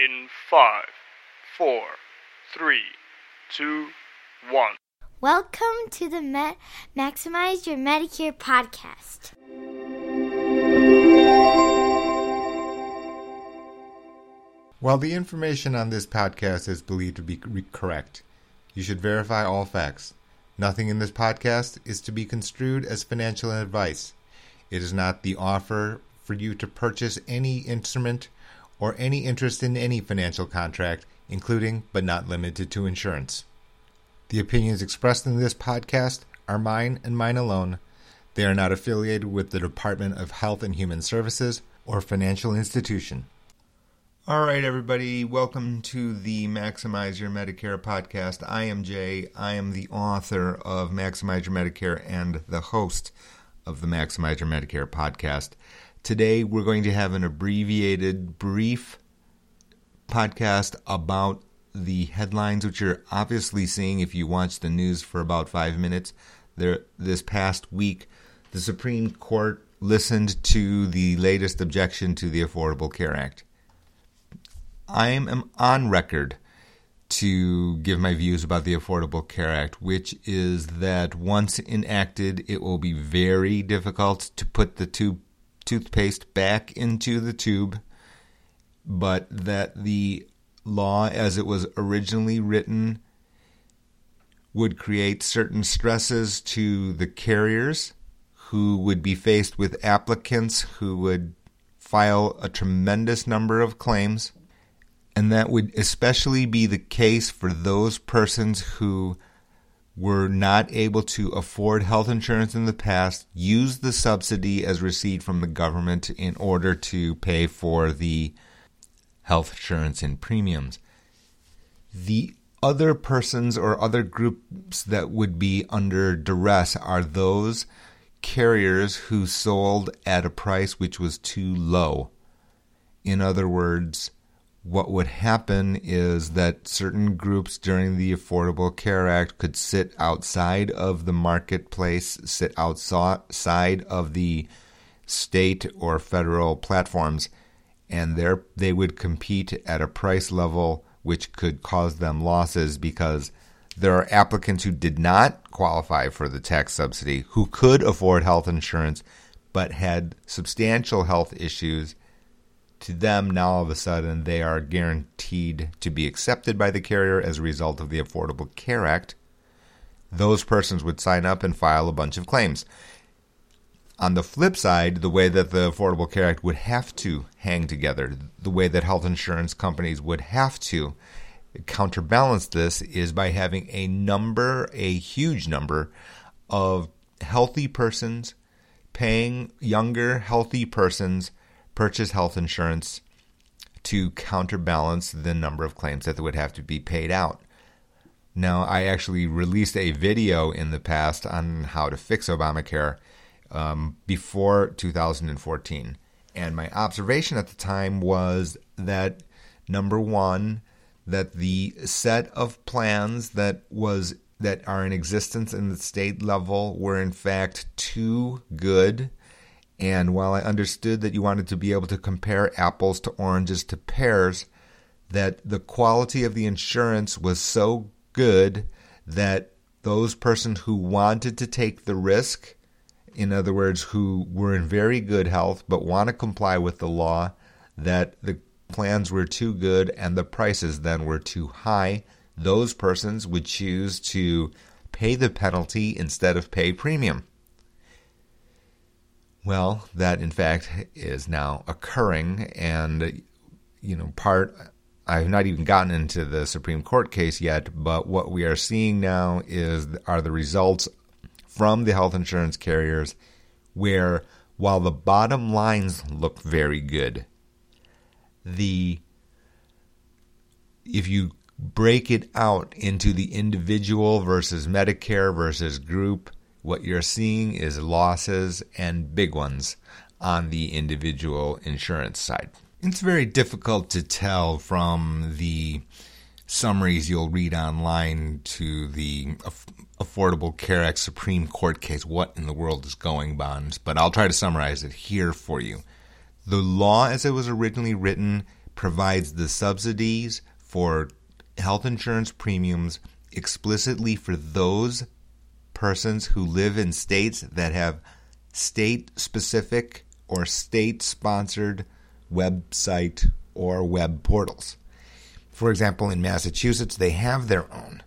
in five, four, three, two, one. Welcome to the Me- Maximize Your Medicare podcast. While the information on this podcast is believed to be re- correct, you should verify all facts. Nothing in this podcast is to be construed as financial advice. It is not the offer for you to purchase any instrument or any interest in any financial contract, including but not limited to insurance. The opinions expressed in this podcast are mine and mine alone. They are not affiliated with the Department of Health and Human Services or financial institution. All right, everybody, welcome to the Maximize Your Medicare podcast. I am Jay. I am the author of Maximize Your Medicare and the host of the Maximize Your Medicare podcast. Today, we're going to have an abbreviated, brief podcast about the headlines, which you're obviously seeing if you watch the news for about five minutes. There, this past week, the Supreme Court listened to the latest objection to the Affordable Care Act. I am on record to give my views about the Affordable Care Act, which is that once enacted, it will be very difficult to put the tube, toothpaste back into the tube, but that the law as it was originally written would create certain stresses to the carriers who would be faced with applicants who would file a tremendous number of claims. And that would especially be the case for those persons who were not able to afford health insurance in the past, use the subsidy as received from the government in order to pay for the health insurance and premiums. The other persons or other groups that would be under duress are those carriers who sold at a price which was too low. In other words, what would happen is that certain groups during the Affordable Care Act could sit outside of the marketplace, sit outside of the state or federal platforms, and they would compete at a price level which could cause them losses because there are applicants who did not qualify for the tax subsidy who could afford health insurance but had substantial health issues to them now all of a sudden they are guaranteed to be accepted by the carrier as a result of the Affordable Care Act. Those persons would sign up and file a bunch of claims. On the flip side, the way that the Affordable Care Act would have to hang together, the way that health insurance companies would have to counterbalance this is by having a number, a huge number of healthy persons paying younger, healthy persons purchase health insurance to counterbalance the number of claims that would have to be paid out. Now, I actually released a video in the past on how to fix Obamacare um, before 2014. And my observation at the time was that number one, that the set of plans that was that are in existence in the state level were in fact too good and while I understood that you wanted to be able to compare apples to oranges to pears, that the quality of the insurance was so good that those persons who wanted to take the risk, in other words, who were in very good health but want to comply with the law, that the plans were too good and the prices then were too high, those persons would choose to pay the penalty instead of pay premium. Well, that in fact is now occurring, and you know, part I've not even gotten into the Supreme Court case yet, but what we are seeing now is are the results from the health insurance carriers where while the bottom lines look very good, the if you break it out into the individual versus Medicare versus group, what you're seeing is losses and big ones on the individual insurance side. It's very difficult to tell from the summaries you'll read online to the Affordable Care Act Supreme Court case what in the world is going on, but I'll try to summarize it here for you. The law, as it was originally written, provides the subsidies for health insurance premiums explicitly for those persons who live in states that have state specific or state sponsored website or web portals. For example, in Massachusetts, they have their own.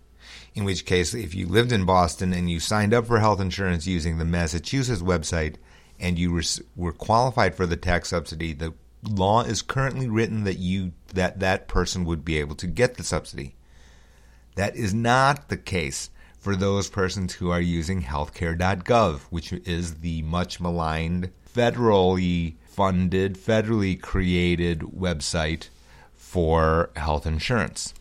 In which case, if you lived in Boston and you signed up for health insurance using the Massachusetts website and you were qualified for the tax subsidy, the law is currently written that you that that person would be able to get the subsidy. That is not the case for those persons who are using healthcare.gov, which is the much maligned federally funded, federally created website for health insurance.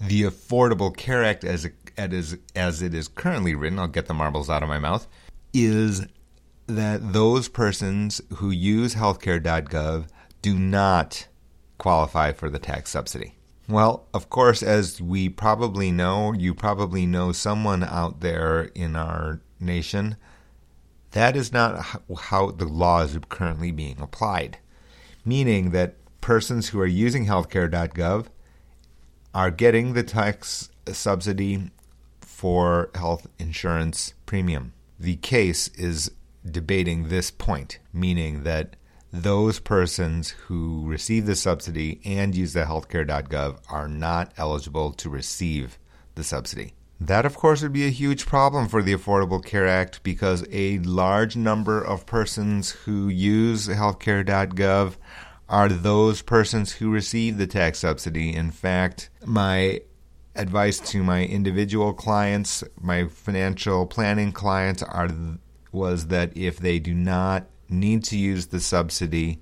The Affordable Care Act, as it, as, as it is currently written, I'll get the marbles out of my mouth, is that those persons who use healthcare.gov do not qualify for the tax subsidy. Well, of course, as we probably know, you probably know someone out there in our nation. That is not how the law is currently being applied, meaning that persons who are using healthcare.gov are getting the tax subsidy for health insurance premium. The case is debating this point, meaning that those persons who receive the subsidy and use the healthcare.gov are not eligible to receive the subsidy. That, of course, would be a huge problem for the Affordable Care Act because a large number of persons who use healthcare.gov are those persons who receive the tax subsidy. In fact, my advice to my individual clients, my financial planning clients, are was that if they do not need to use the subsidy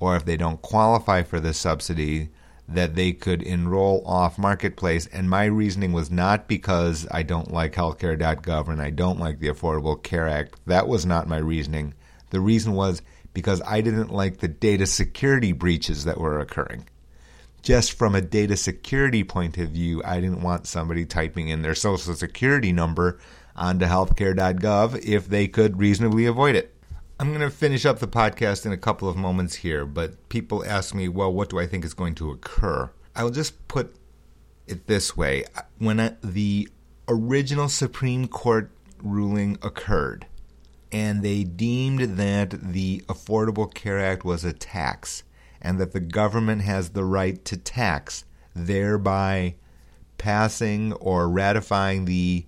or if they don't qualify for the subsidy, that they could enroll off marketplace. And my reasoning was not because I don't like healthcare.gov and I don't like the Affordable Care Act. That was not my reasoning. The reason was because I didn't like the data security breaches that were occurring. Just from a data security point of view, I didn't want somebody typing in their social security number onto healthcare.gov if they could reasonably avoid it. I'm going to finish up the podcast in a couple of moments here, but people ask me, well, what do I think is going to occur? I'll just put it this way. When I, the original Supreme Court ruling occurred, and they deemed that the Affordable Care Act was a tax, and that the government has the right to tax, thereby passing or ratifying the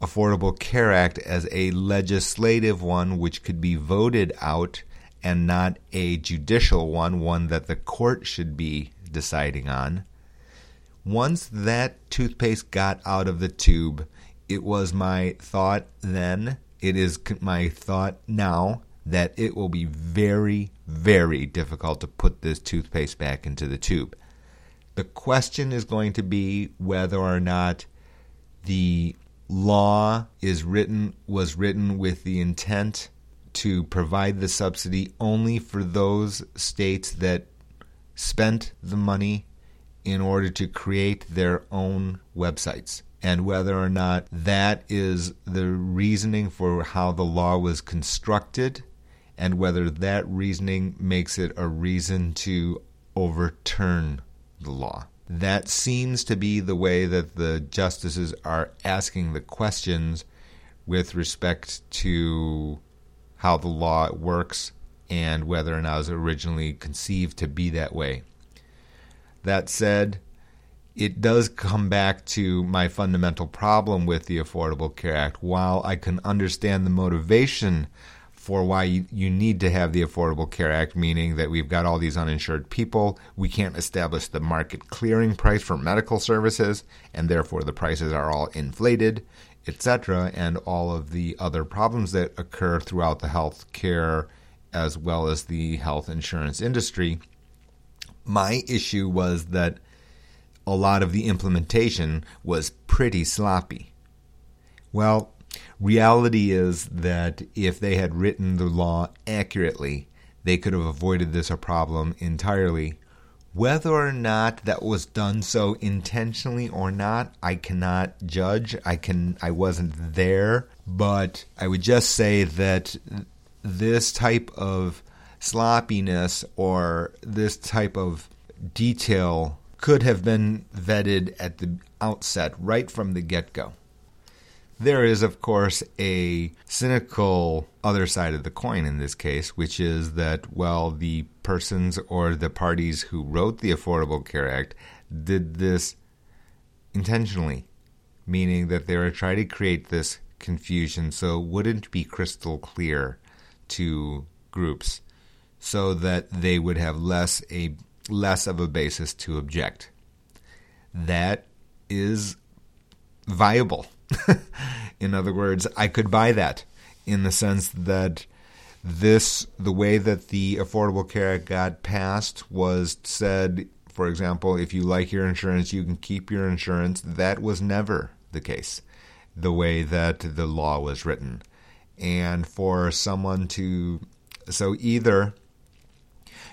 Affordable Care Act as a legislative one which could be voted out and not a judicial one, one that the court should be deciding on. Once that toothpaste got out of the tube, it was my thought then, it is my thought now, that it will be very, very difficult to put this toothpaste back into the tube. The question is going to be whether or not the law is written was written with the intent to provide the subsidy only for those states that spent the money in order to create their own websites and whether or not that is the reasoning for how the law was constructed and whether that reasoning makes it a reason to overturn the law. That seems to be the way that the justices are asking the questions with respect to how the law works and whether or not it was originally conceived to be that way. That said, it does come back to my fundamental problem with the Affordable Care Act. While I can understand the motivation for why you, need to have the Affordable Care Act, meaning that we've got all these uninsured people. We can't establish the market clearing price for medical services, and therefore the prices are all inflated, etc., and all of the other problems that occur throughout the health care as well as the health insurance industry. My issue was that a lot of the implementation was pretty sloppy. Well, Reality is that if they had written the law accurately, they could have avoided this problem entirely. Whether or not that was done so intentionally or not, I cannot judge. I can I wasn't there, but I would just say that this type of sloppiness or this type of detail could have been vetted at the outset, right from the get go. There is, of course, a cynical other side of the coin in this case, which is that, well, the persons or the parties who wrote the Affordable Care Act did this intentionally, meaning that they were trying to create this confusion so it wouldn't be crystal clear to groups so that they would have less a less of a basis to object. That is viable. in other words, I could buy that in the sense that this the way that the Affordable Care Act got passed was said, for example, if you like your insurance, you can keep your insurance. That was never the case, the way that the law was written. And for someone to so either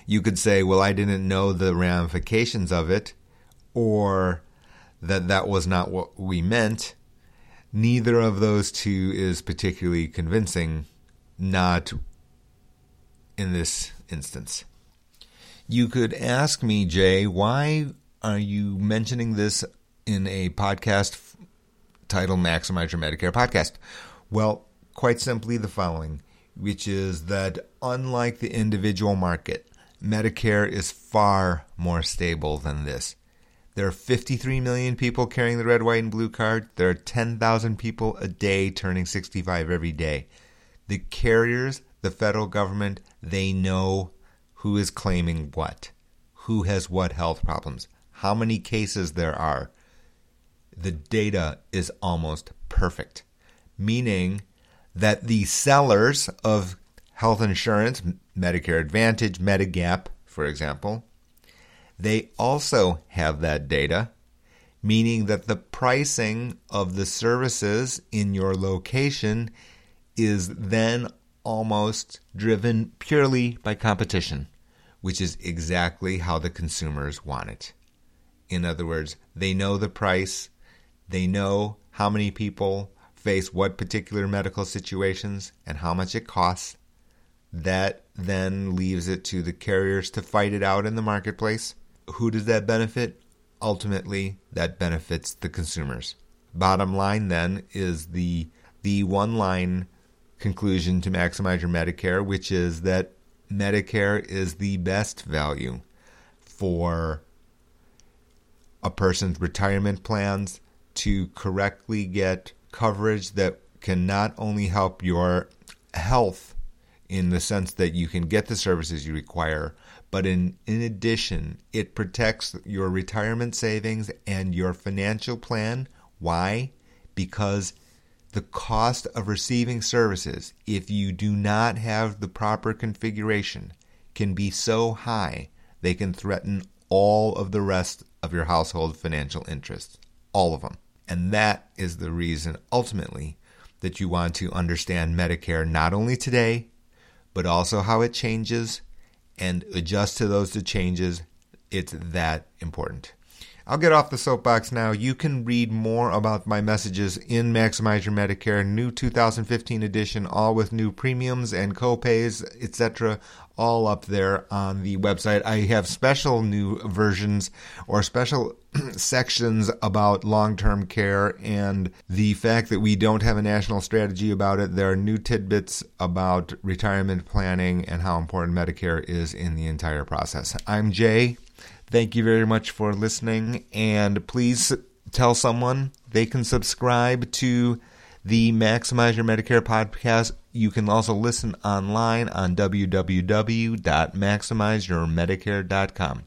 you could say, well, I didn't know the ramifications of it, or that that was not what we meant. Neither of those two is particularly convincing, not in this instance. You could ask me, Jay, why are you mentioning this in a podcast titled Maximize Your Medicare Podcast? Well, quite simply the following, which is that unlike the individual market, Medicare is far more stable than this. There are 53 million people carrying the red, white, and blue card. There are 10,000 people a day turning 65 every day. The carriers, the federal government, they know who is claiming what, who has what health problems, how many cases there are. The data is almost perfect, meaning that the sellers of health insurance, Medicare Advantage, Medigap, for example, they also have that data, meaning that the pricing of the services in your location is then almost driven purely by competition, which is exactly how the consumers want it. In other words, they know the price, they know how many people face what particular medical situations and how much it costs, that then leaves it to the carriers to fight it out in the marketplace. Who does that benefit? Ultimately, that benefits the consumers. Bottom line then is the the one line conclusion to maximize your Medicare, which is that Medicare is the best value for a person's retirement plans to correctly get coverage that can not only help your health in the sense that you can get the services you require, but in, in addition, it protects your retirement savings and your financial plan. Why? Because the cost of receiving services, if you do not have the proper configuration, can be so high they can threaten all of the rest of your household financial interests. All of them. And that is the reason, ultimately, that you want to understand Medicare not only today, but also how it changes and adjust to those changes. It's that important. I'll get off the soapbox now. You can read more about my messages in Maximize Your Medicare, new 2015 edition, all with new premiums and copays, etc all up there on the website. I have special new versions or special sections about long term care and the fact that we don't have a national strategy about it. There are new tidbits about retirement planning and how important Medicare is in the entire process. I'm Jay. Thank you very much for listening, and please tell someone they can subscribe to the Maximize Your Medicare podcast. You can also listen online on www.maximizeyourmedicare.com.